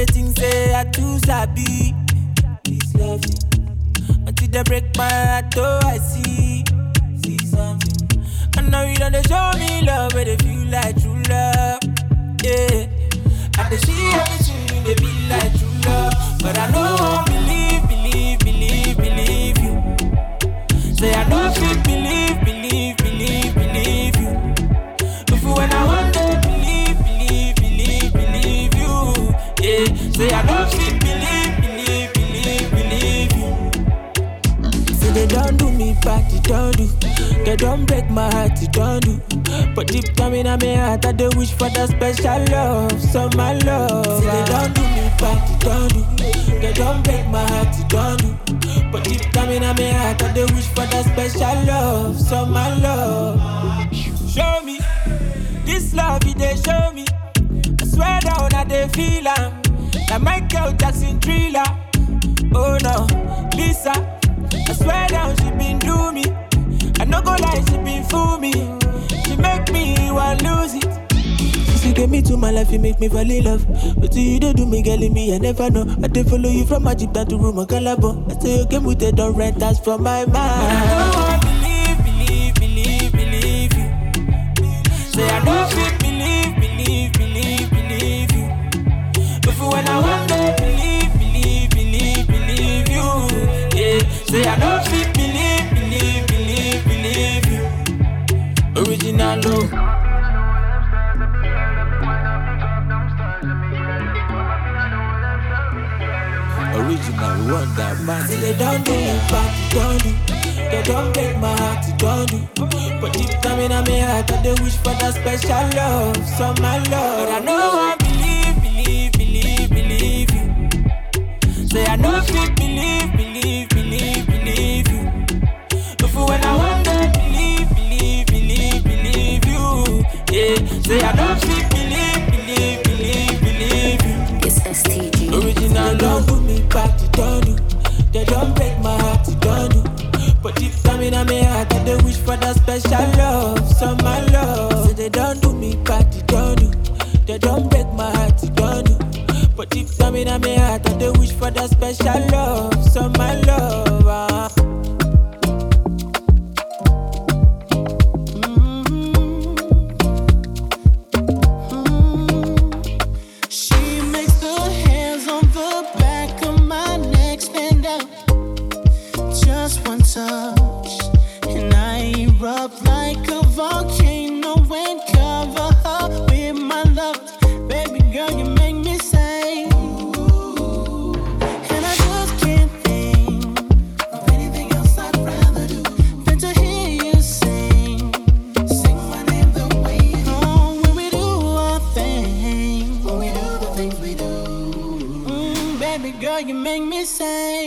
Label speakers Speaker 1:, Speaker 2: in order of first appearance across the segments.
Speaker 1: I been say I too sabi. This love until they break my heart, oh I see, see something. I know you don't show me love, but they feel like true love, yeah. I can see everything they be like true love, but I know I believe, believe, believe, believe you. Say I know fit bad, don't do. They don't break my heart, they don't do. But deep down in my heart, I do wish for that special love, so my love. They don't do me bad, don't do. They don't break my heart, they don't do. But deep down in my heart, I do wish for that special love, so my love. Show me this love, it they show me. I swear down, I they feel am. Like Michael Jackson thriller. Oh no, Lisa. I swear down, she been do me. I no go lie, she been fool me. She make me want lose it. Since you get me to my life, you make me fall in love. But you don't do me, girl, me, I never know. I dey follow you from Egypt down to Roma, Calabar. I say you came with the don't rent that's from my mind. I don't believe, believe, believe, believe you. Say I fit believe, believe, believe, believe you. But for when I want Say I know fit believe, believe, believe, believe you. Original love. Original one that man. Say they don't do me back, they don't do. They don't break my heart, don't do. But deep down in my heart, I they wish for that special love, so my love. But I know I believe, believe, believe, believe you. Say I know believe, believe, believe, Say I know fit believe, believe, believe, believe you.
Speaker 2: It's STG.
Speaker 1: Original love do me back, they don't. They don't break my heart, don't do. But deep down in my heart, I they wish for that special
Speaker 3: you make me say,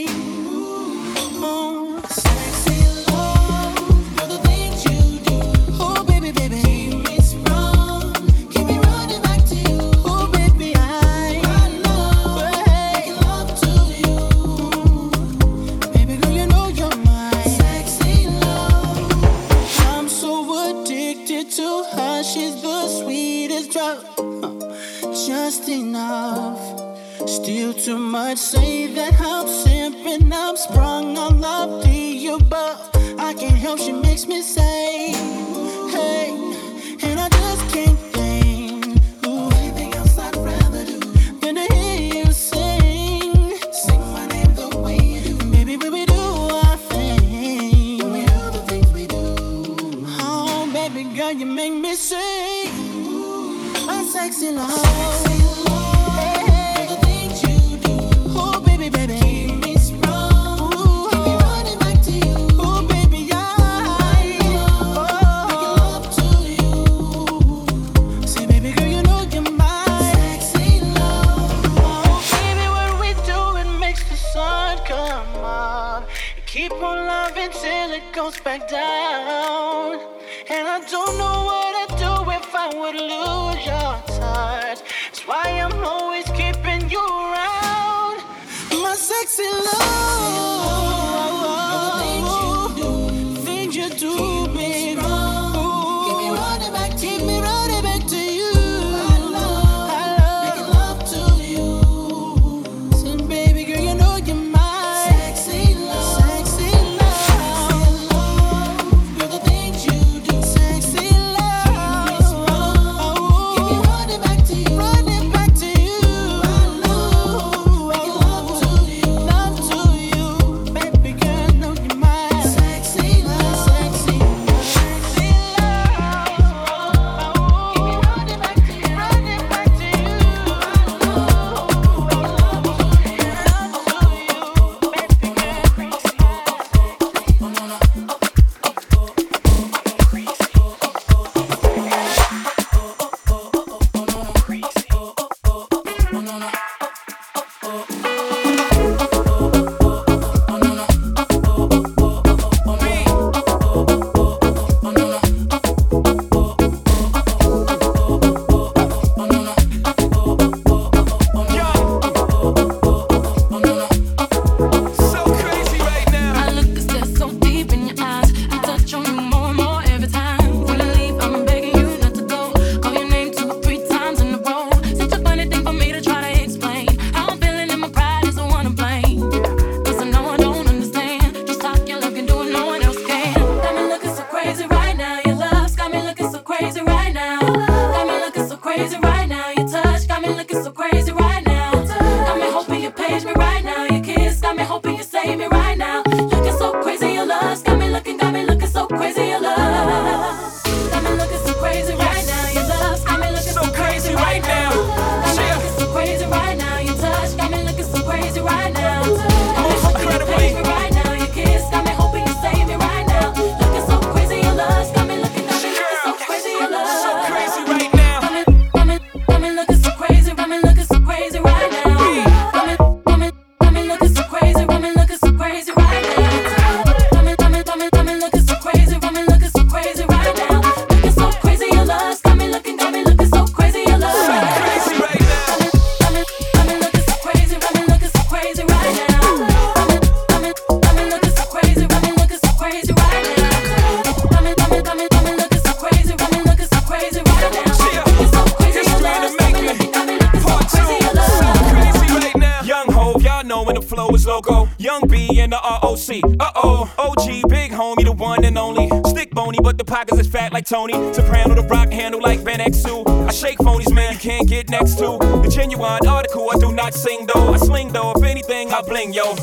Speaker 4: Tony. Soprano the rock handle like Ben Exu. I shake phonies, man, you can't get next to. The genuine article, I do not sing though. I sling though, if anything, I bling yo.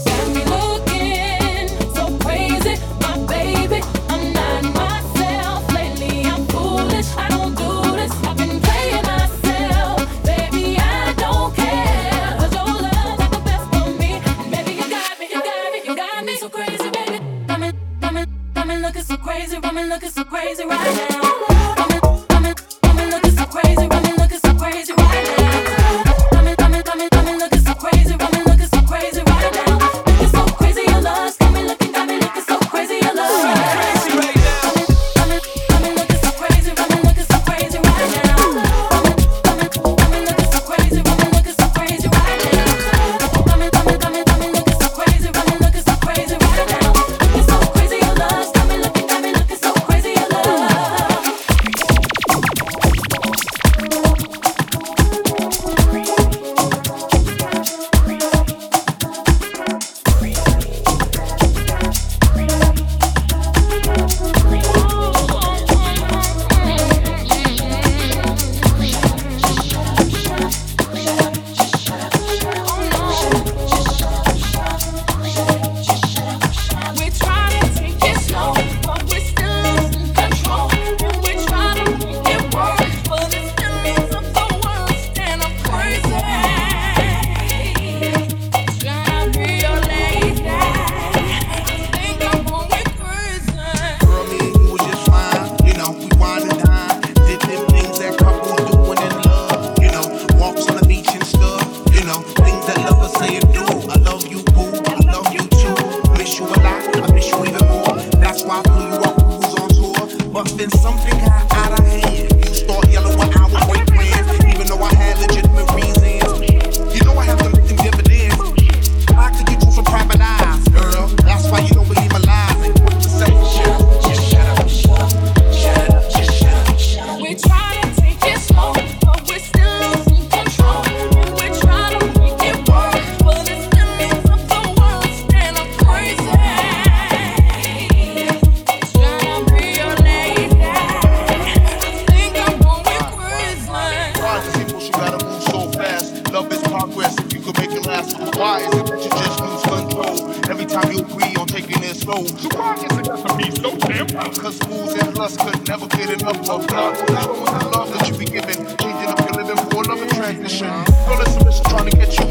Speaker 5: Why is it that you just lose control every time you agree on taking it slow? So why is it that the beat so damn? Cause fools and lust could never get enough of love. That was the love that you be giving, changing up your living for love and transition. Girl, it's submission trying to get you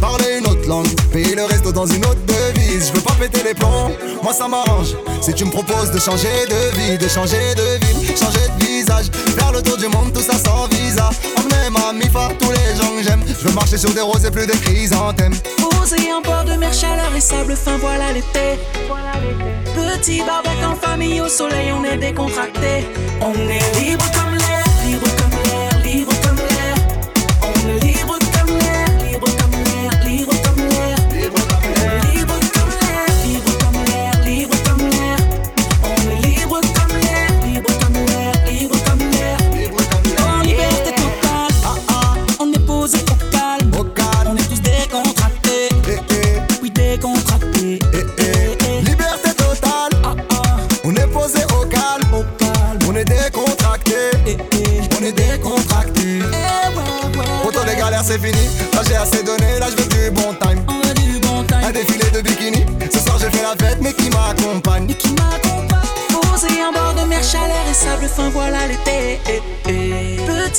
Speaker 6: parler une autre langue, payer le resto dans une autre devise. Je veux pas péter les plombs, moi ça m'arrange. Si tu me proposes de changer de vie, de changer de ville, changer de visage, faire le tour du monde, tout ça sans visa. Emmener ma mifa, tous les gens que j'aime. Je veux marcher sur des roses et plus des chrysanthèmes.
Speaker 7: Posé en bord de mer, chaleur et sable fin, voilà l'été. Petit barbecue en famille, au soleil, on est décontracté. On est libre comme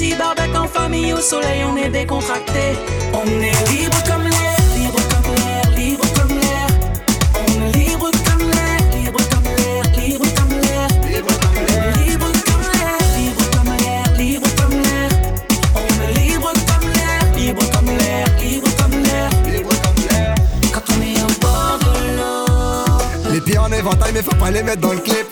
Speaker 7: Petit barbecue en famille, au soleil, on est décontracté. On est libre comme l'air, libre comme l'air, libre comme l'air. On est libre comme l'air, libre comme l'air, libre comme l'air. Libre comme l'air, libre comme l'air, libre comme l'air, libre comme l'air. On est libre comme l'air, libre comme l'air, libre comme l'air. Libre comme l'air. Quand on est au bord de l'eau.
Speaker 6: Les pieds en éventail mais faut pas les mettre dans le clip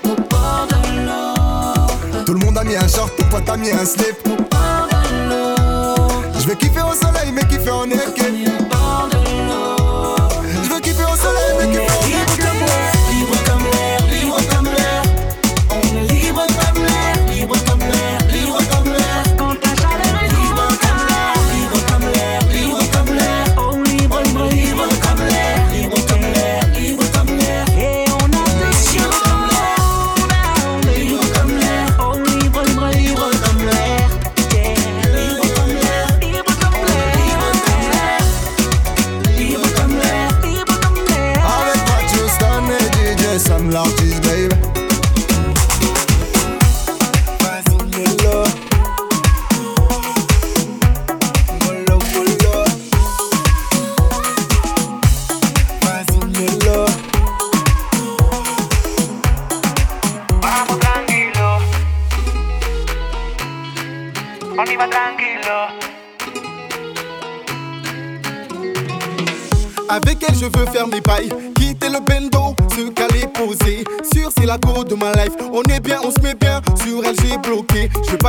Speaker 6: je vais kiffer au soleil, mais kiffer en équipe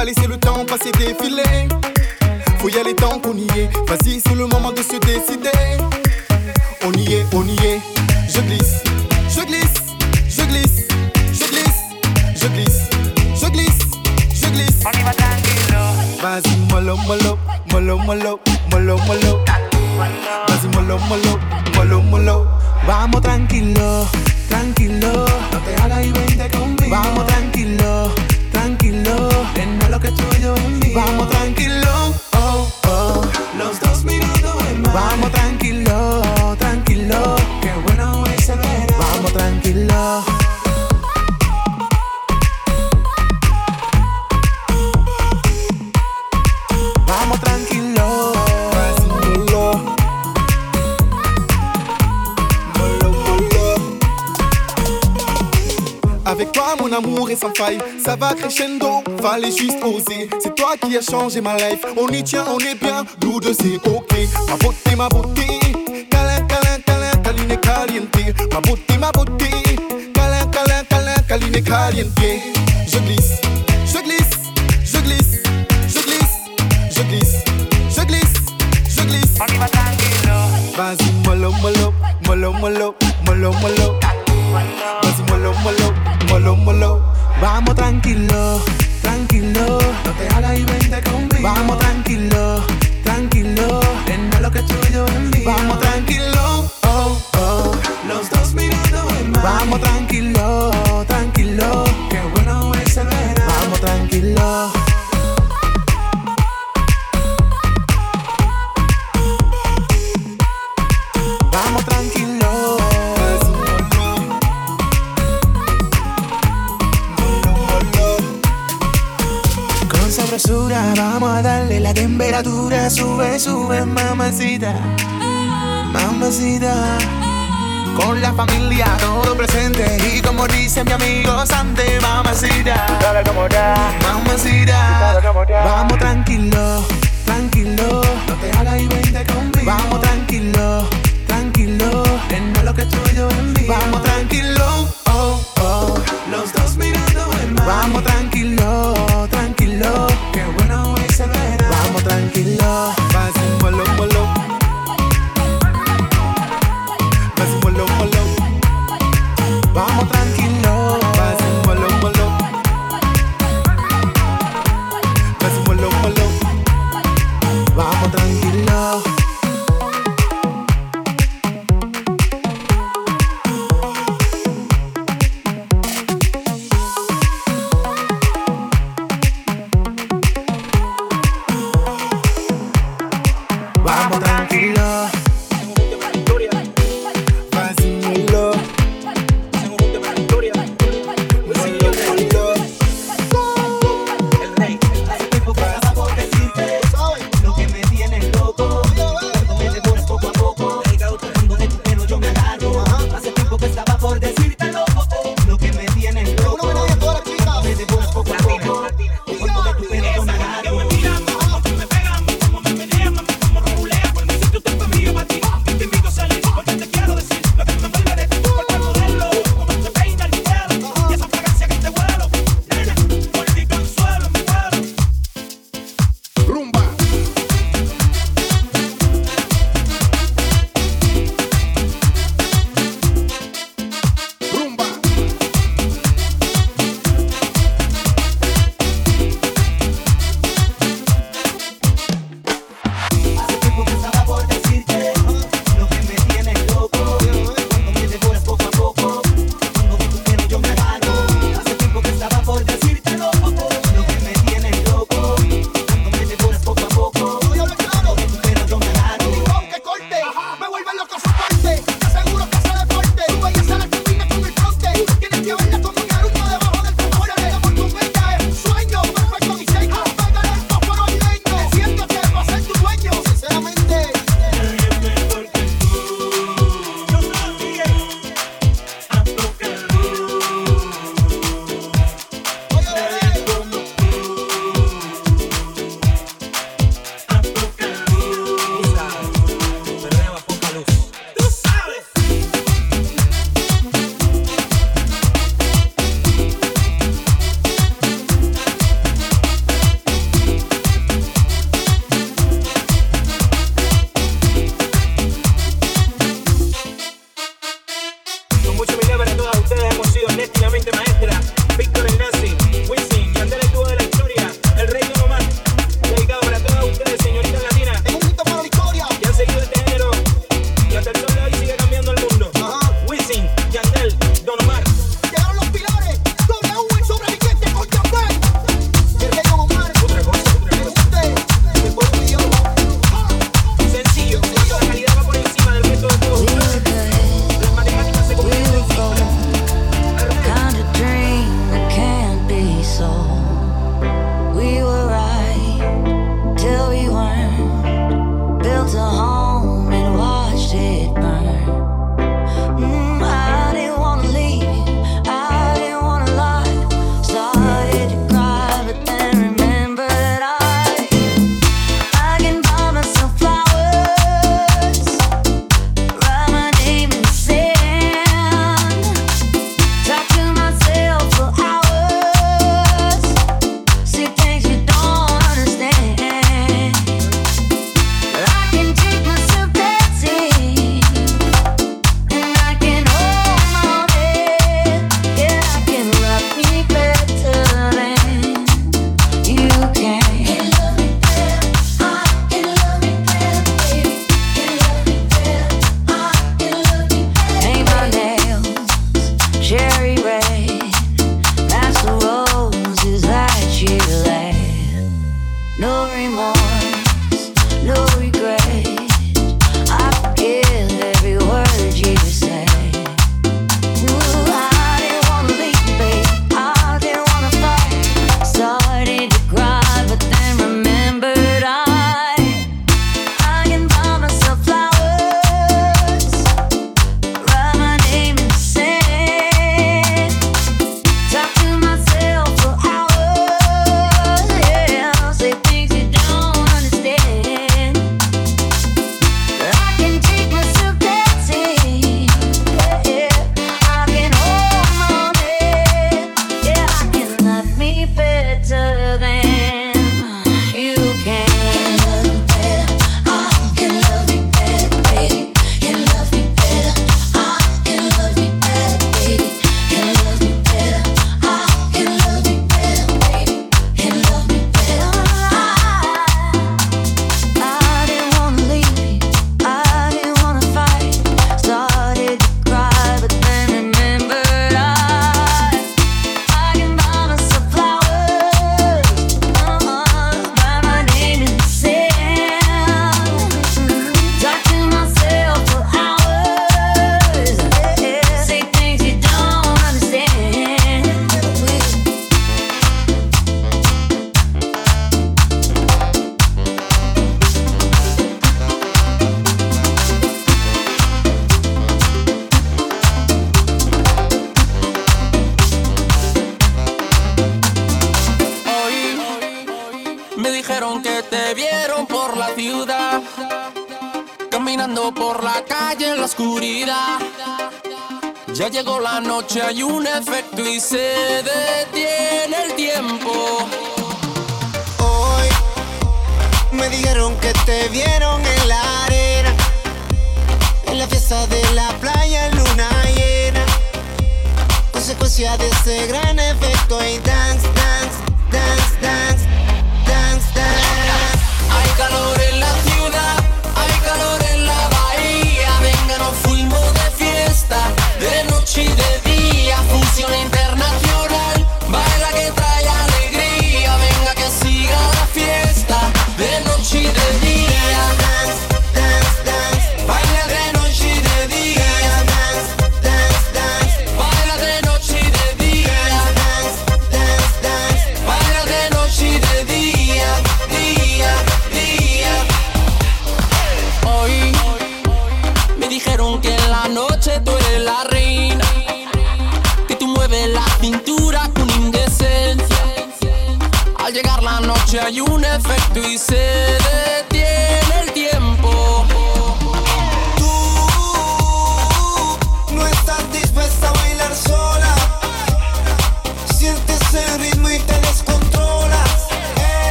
Speaker 8: pas laisser le faille. Ça va crescendo, fallait juste oser. C'est toi qui as changé ma life. On y tient, on est bien, nous deux c'est ok. Ma beauté, ma beauté. Câlin, câlin, câlin, caline caliente. Ma beauté, ma beauté. Câlin, câlin, câlin, caline caliente. Je glisse, je glisse, je glisse, je glisse, je glisse, je glisse, je glisse.
Speaker 9: On y va tranquilo.
Speaker 8: Vas-y, mollo, mollo, mollo, mollo, mollo, mollo. Vas-y, mollo, mollo, mollo, mollo. Vamos tranquilo, tranquilo. No te hagas y vente conmigo. Vamos tranquilo, tranquilo. En lo que tuyo es mío. Vamos tranquilo,
Speaker 10: oh, oh. Los dos mirando en mar. Vamos tranquilo, tranquilo. Qué bueno es el verano. Vamos tranquilo. La temperatura. Sube, sube, mamacita. Mamacita. Con la familia todo presente y como dice mi amigo Sante, mamacita. Mamacita. Vamos tranquilo, tranquilo. No te hagas y vente conmigo. Vamos tranquilo, tranquilo. Nena, lo que es tuyo es mío. Vamos tranquilo,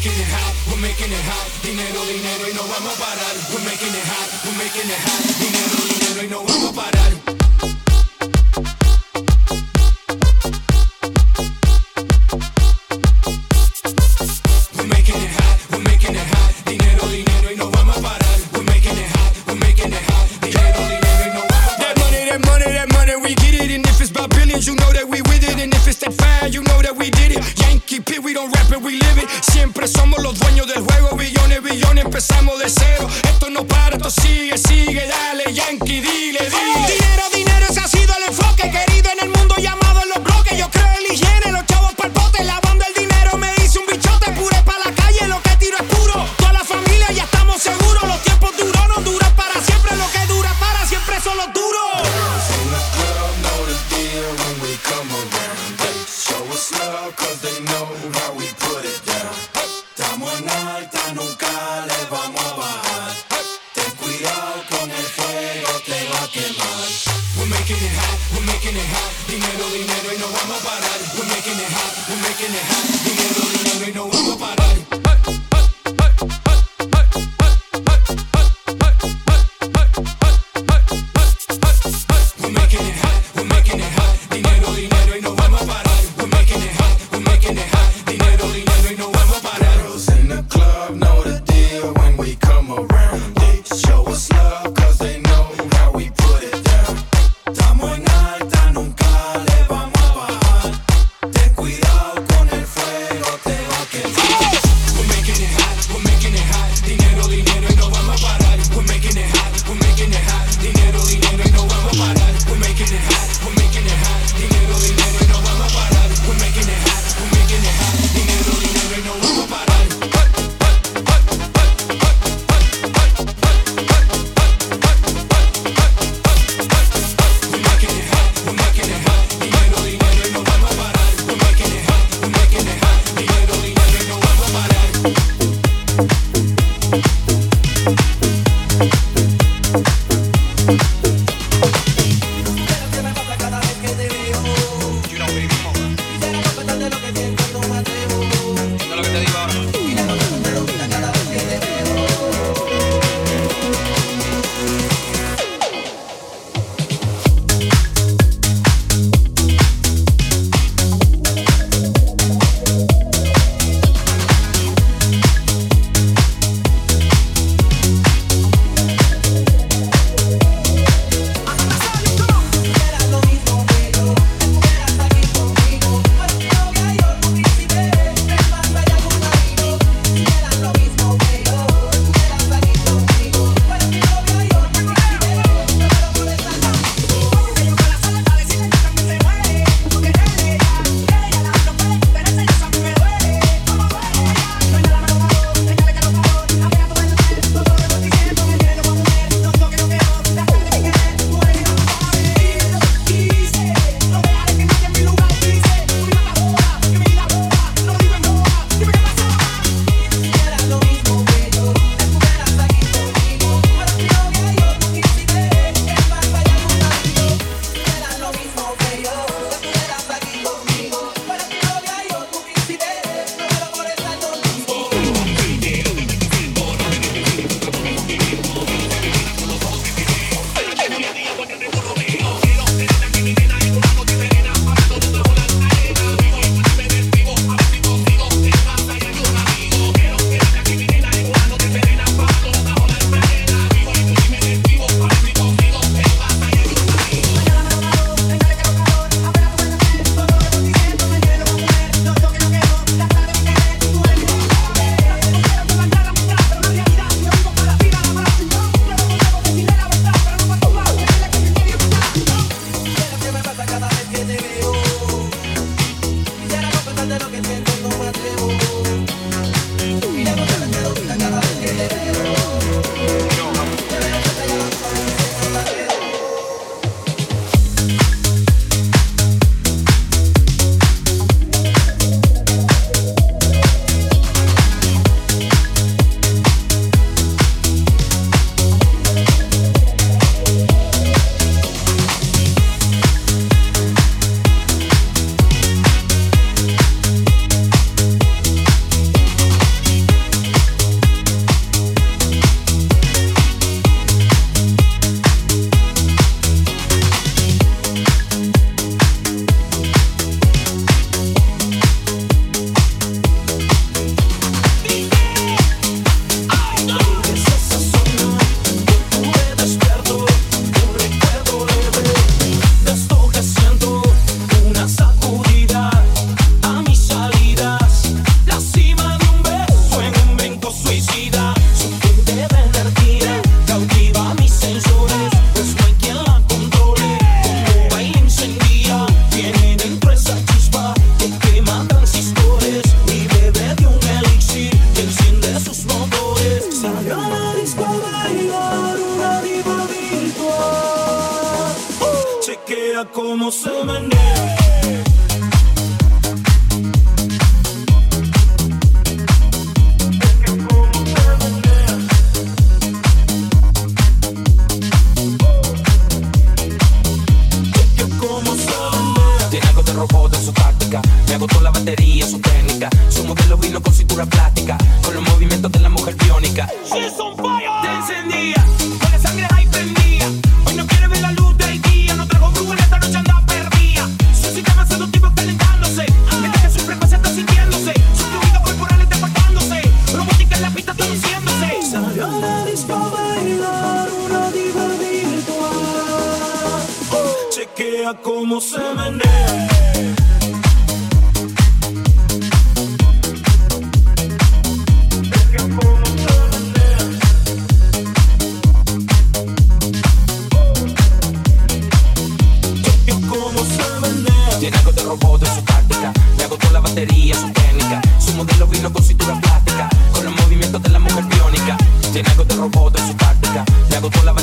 Speaker 11: making it hot, we're making it hot. Dinero, dinero y no vamos a parar. We're making it hot, we're making it hot. Dinero, dinero y no vamos a parar.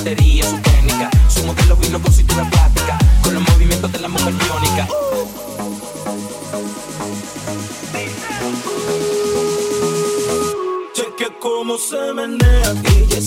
Speaker 12: puntería, su técnica. Su modelo vino con cintura plástica, con los movimientos de la mujer biónica. Uh".
Speaker 4: Cheque cómo se menea,
Speaker 8: DJ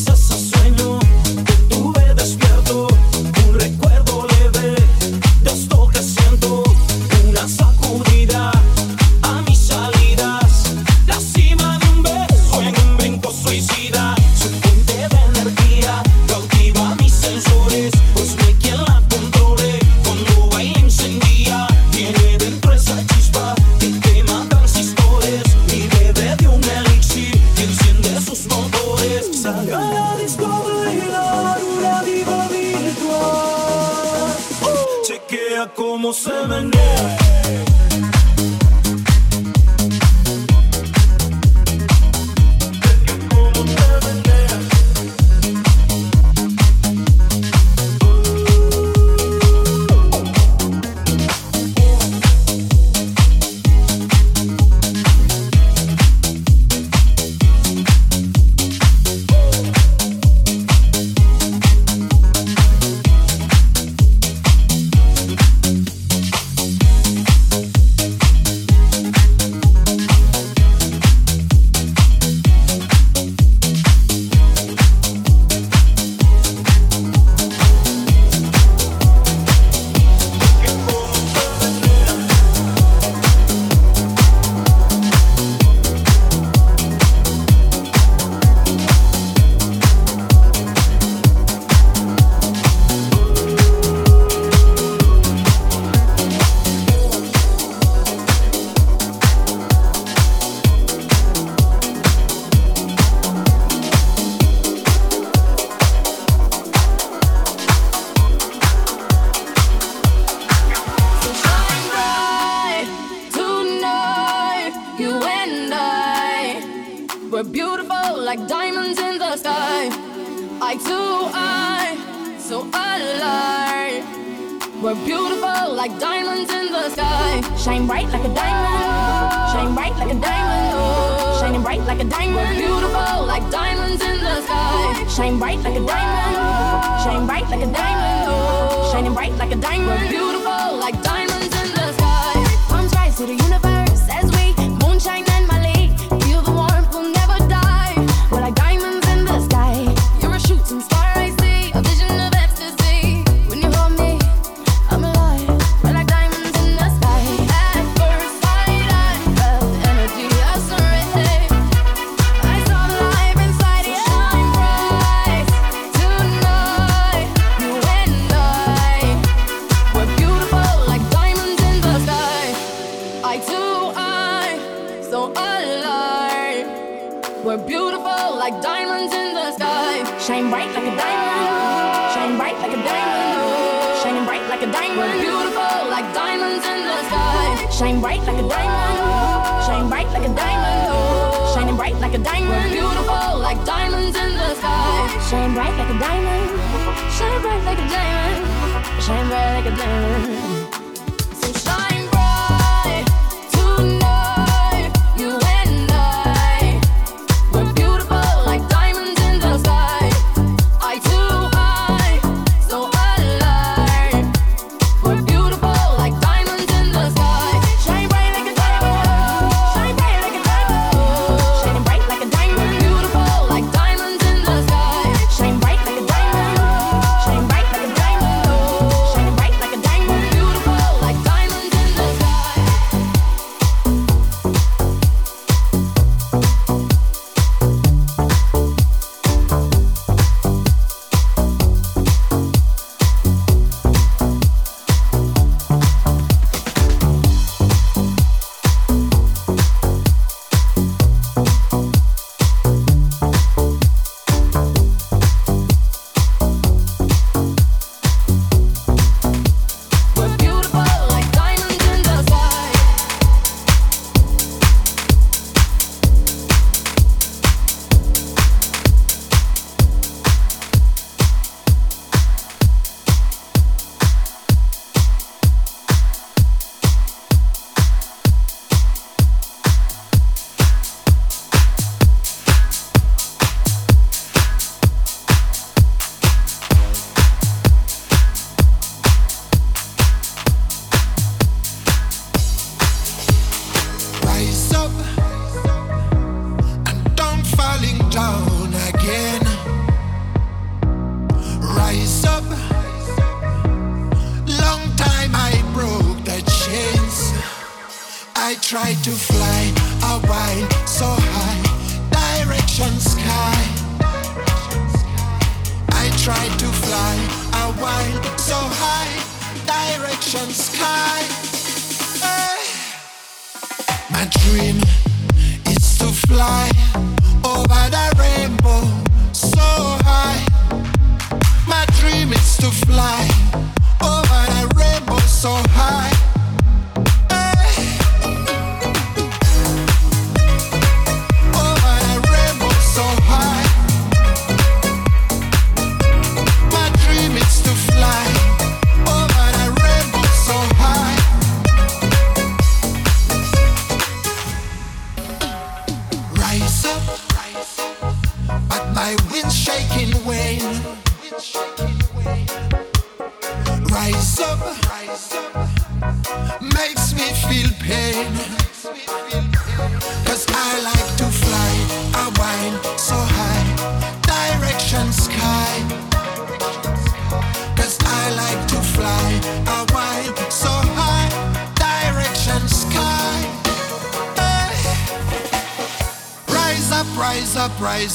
Speaker 8: burn.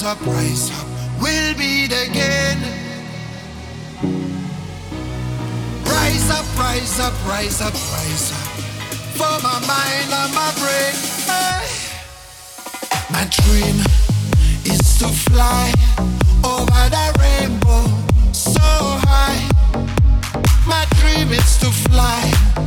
Speaker 8: up, rise up, we'll be the again. Rise up, rise up, rise up, rise up. For my mind and my brain. Hey. My dream is to fly over the rainbow so high. My dream is to fly.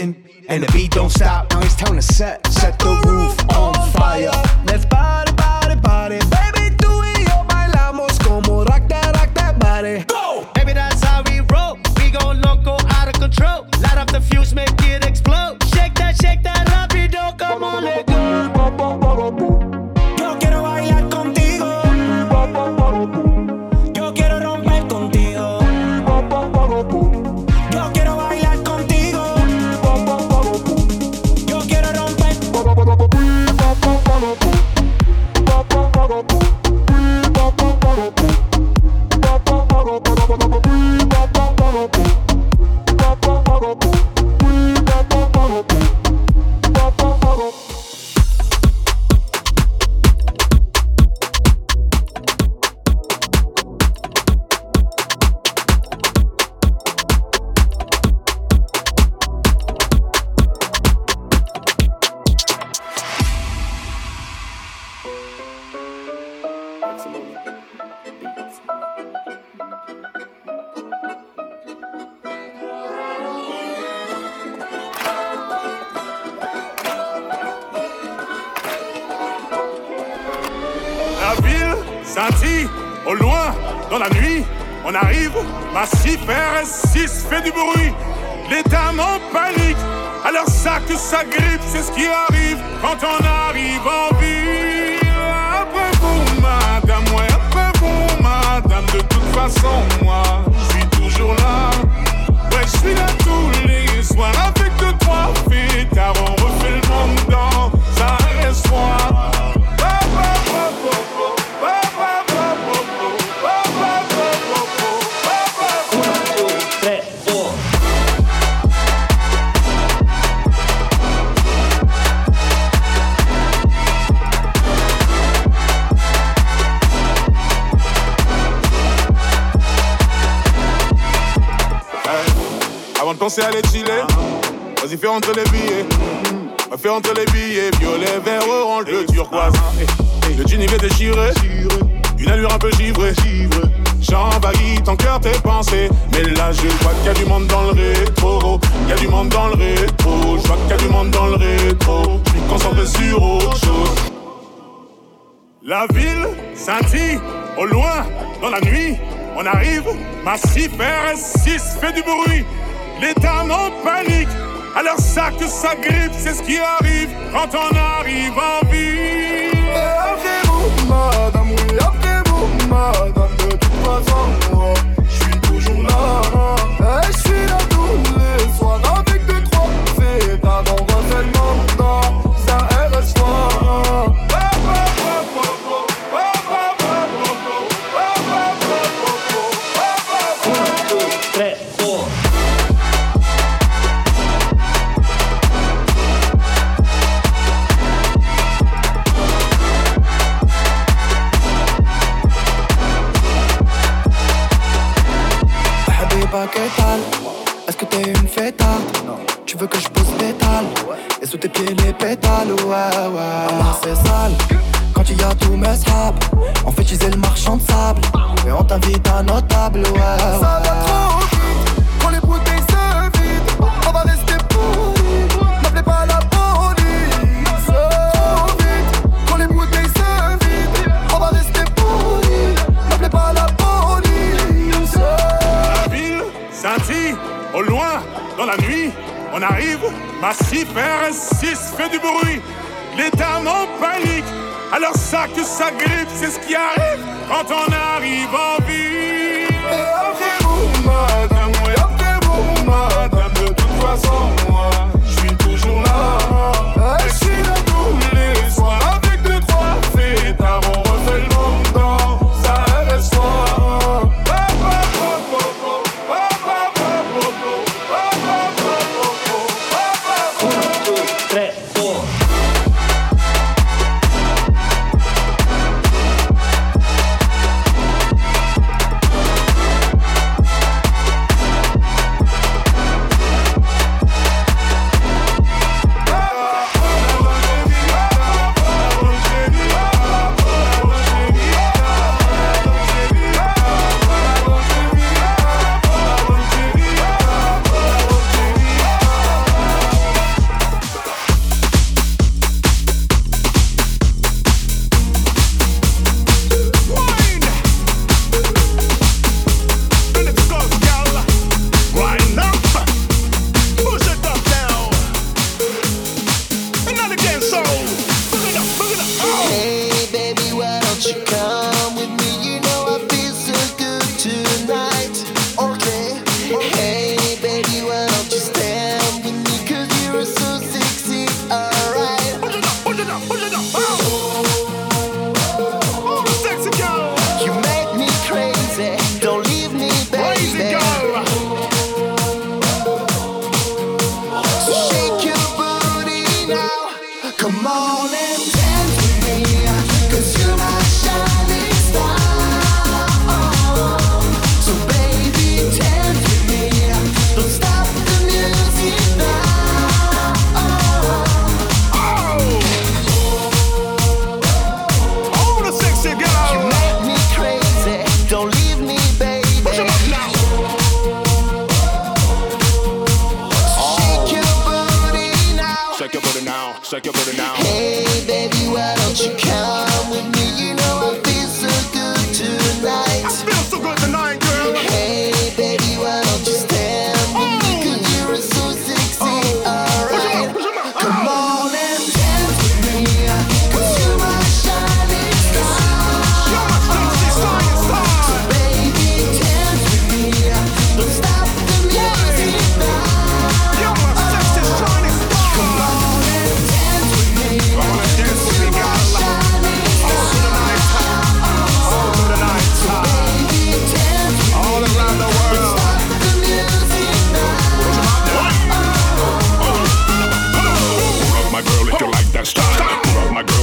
Speaker 13: beating, and the beat don't stop. Now it's time to set, set the roof on fire.
Speaker 14: Let's party, party, party, baby. Tú y yo bailamos como rock that, rock that body. Go, baby, that's how we roll. We go loco, out of control. Light up the fuse, make
Speaker 15: les
Speaker 16: pétales, ouais, ouais. Ah, c'est sale quand il y a tout mes sables. On fait teaser le marchand de sable et on t'invite à notable, ouais. ouais.
Speaker 14: Ça va trop On
Speaker 15: arrive, massif RS6 fait du bruit. Les dames en panique, alors ça que ça grippe, c'est ce qui arrive quand on arrive en ville.
Speaker 14: Et après vous, madame, oui, après vous, madame, de toute façon, moi.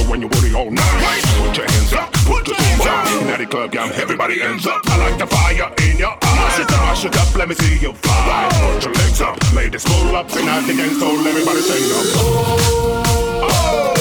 Speaker 15: when you worry all night. Put your hands up, put your hands up. In the club got everybody ends up. I like the fire in your eyes. Mash it up, let me see you fly. Put your legs up, ladies pull up, tonight the gang's told everybody sing up. Oh.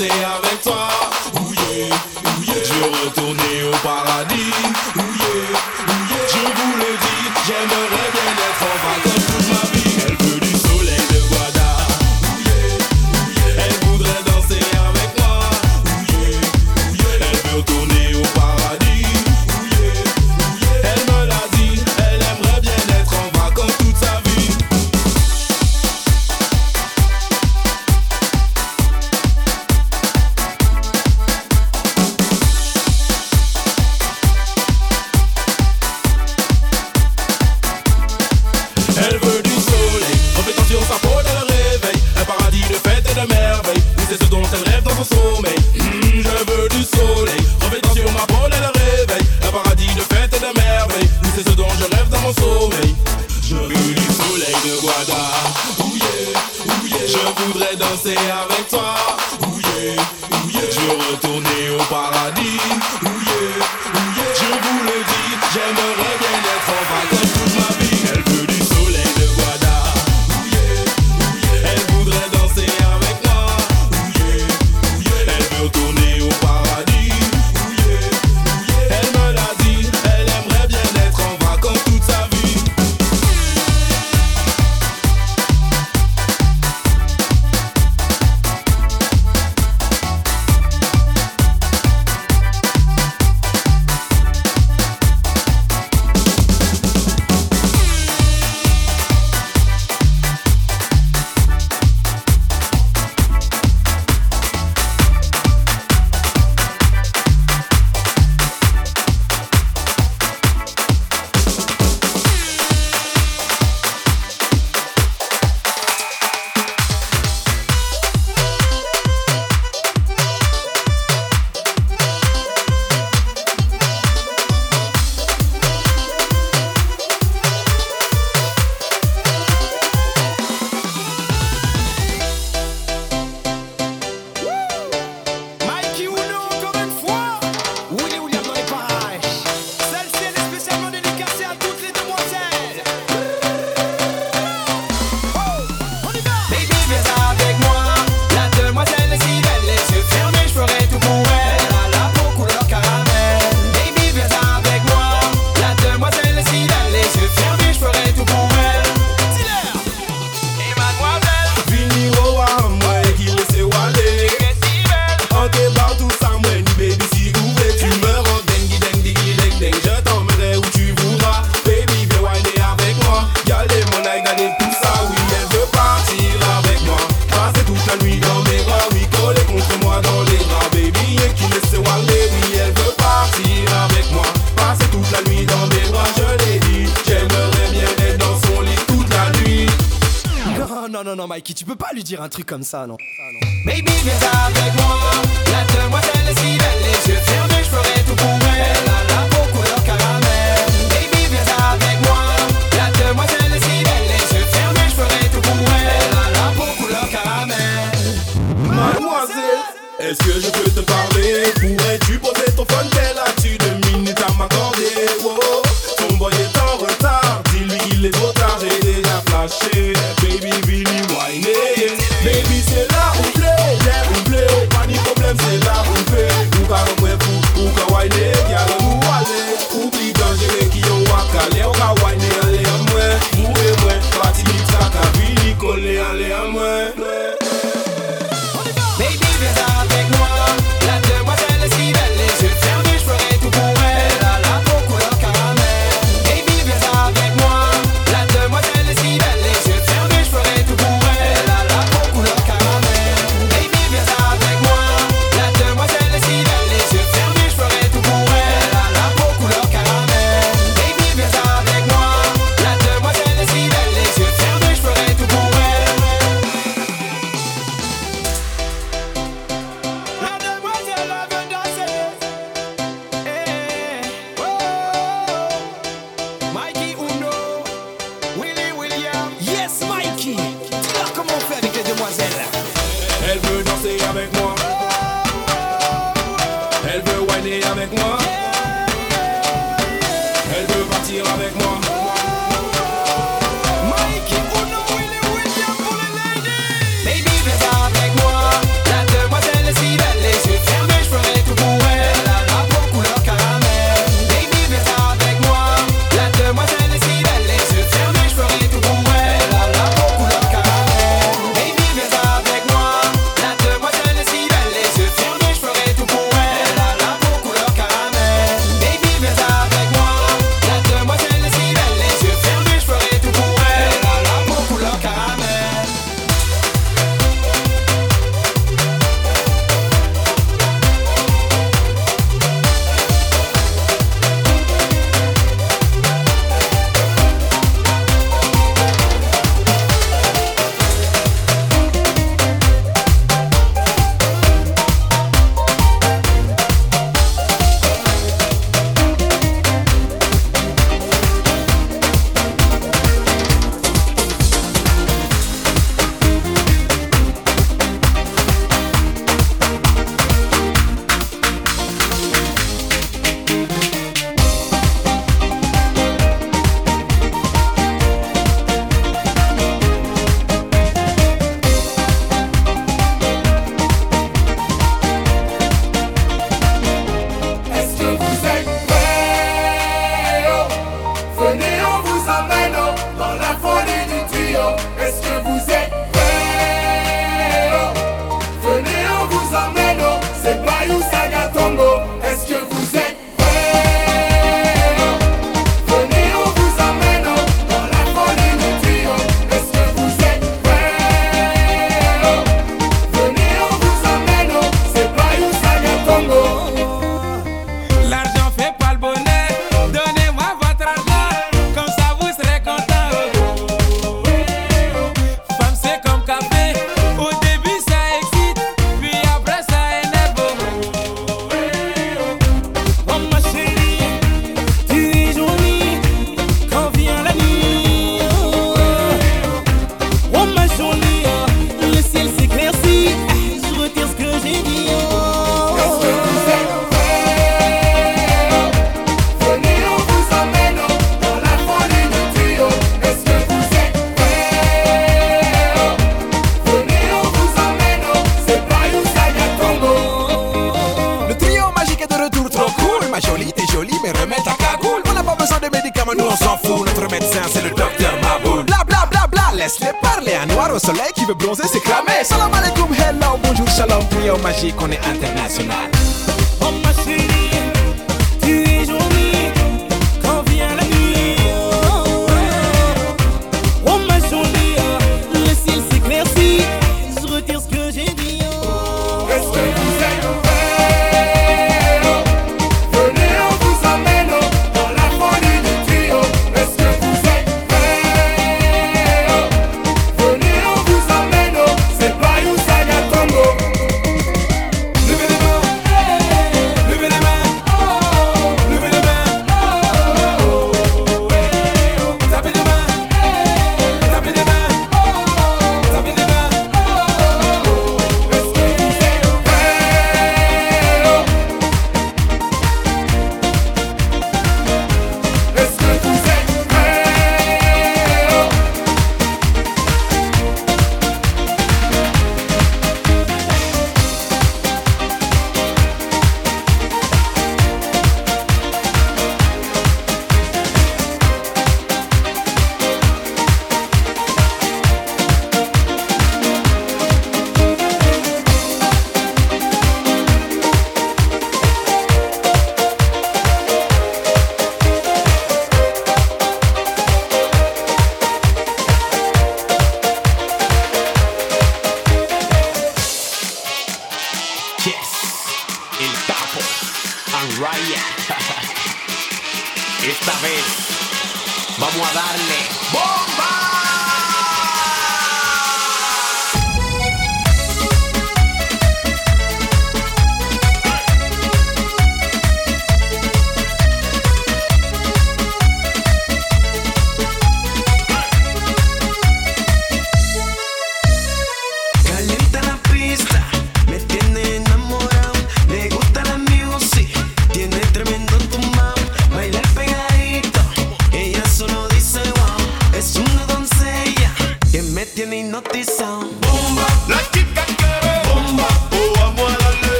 Speaker 17: danser avec toi.
Speaker 18: comme ça, non.
Speaker 19: Baby, viens avec moi. La demoiselle est si belle, les yeux fermés, je ferai tout pour elle. Elle a la peau couleur caramel. Baby, viens avec moi. La demoiselle est si belle, les yeux fermés, je ferai tout pour elle. Elle a la peau couleur caramel.
Speaker 17: Mademoiselle, est-ce que je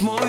Speaker 20: ver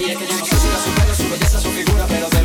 Speaker 21: Y
Speaker 19: es que yo no sé si la supero, su belleza, su figura, pero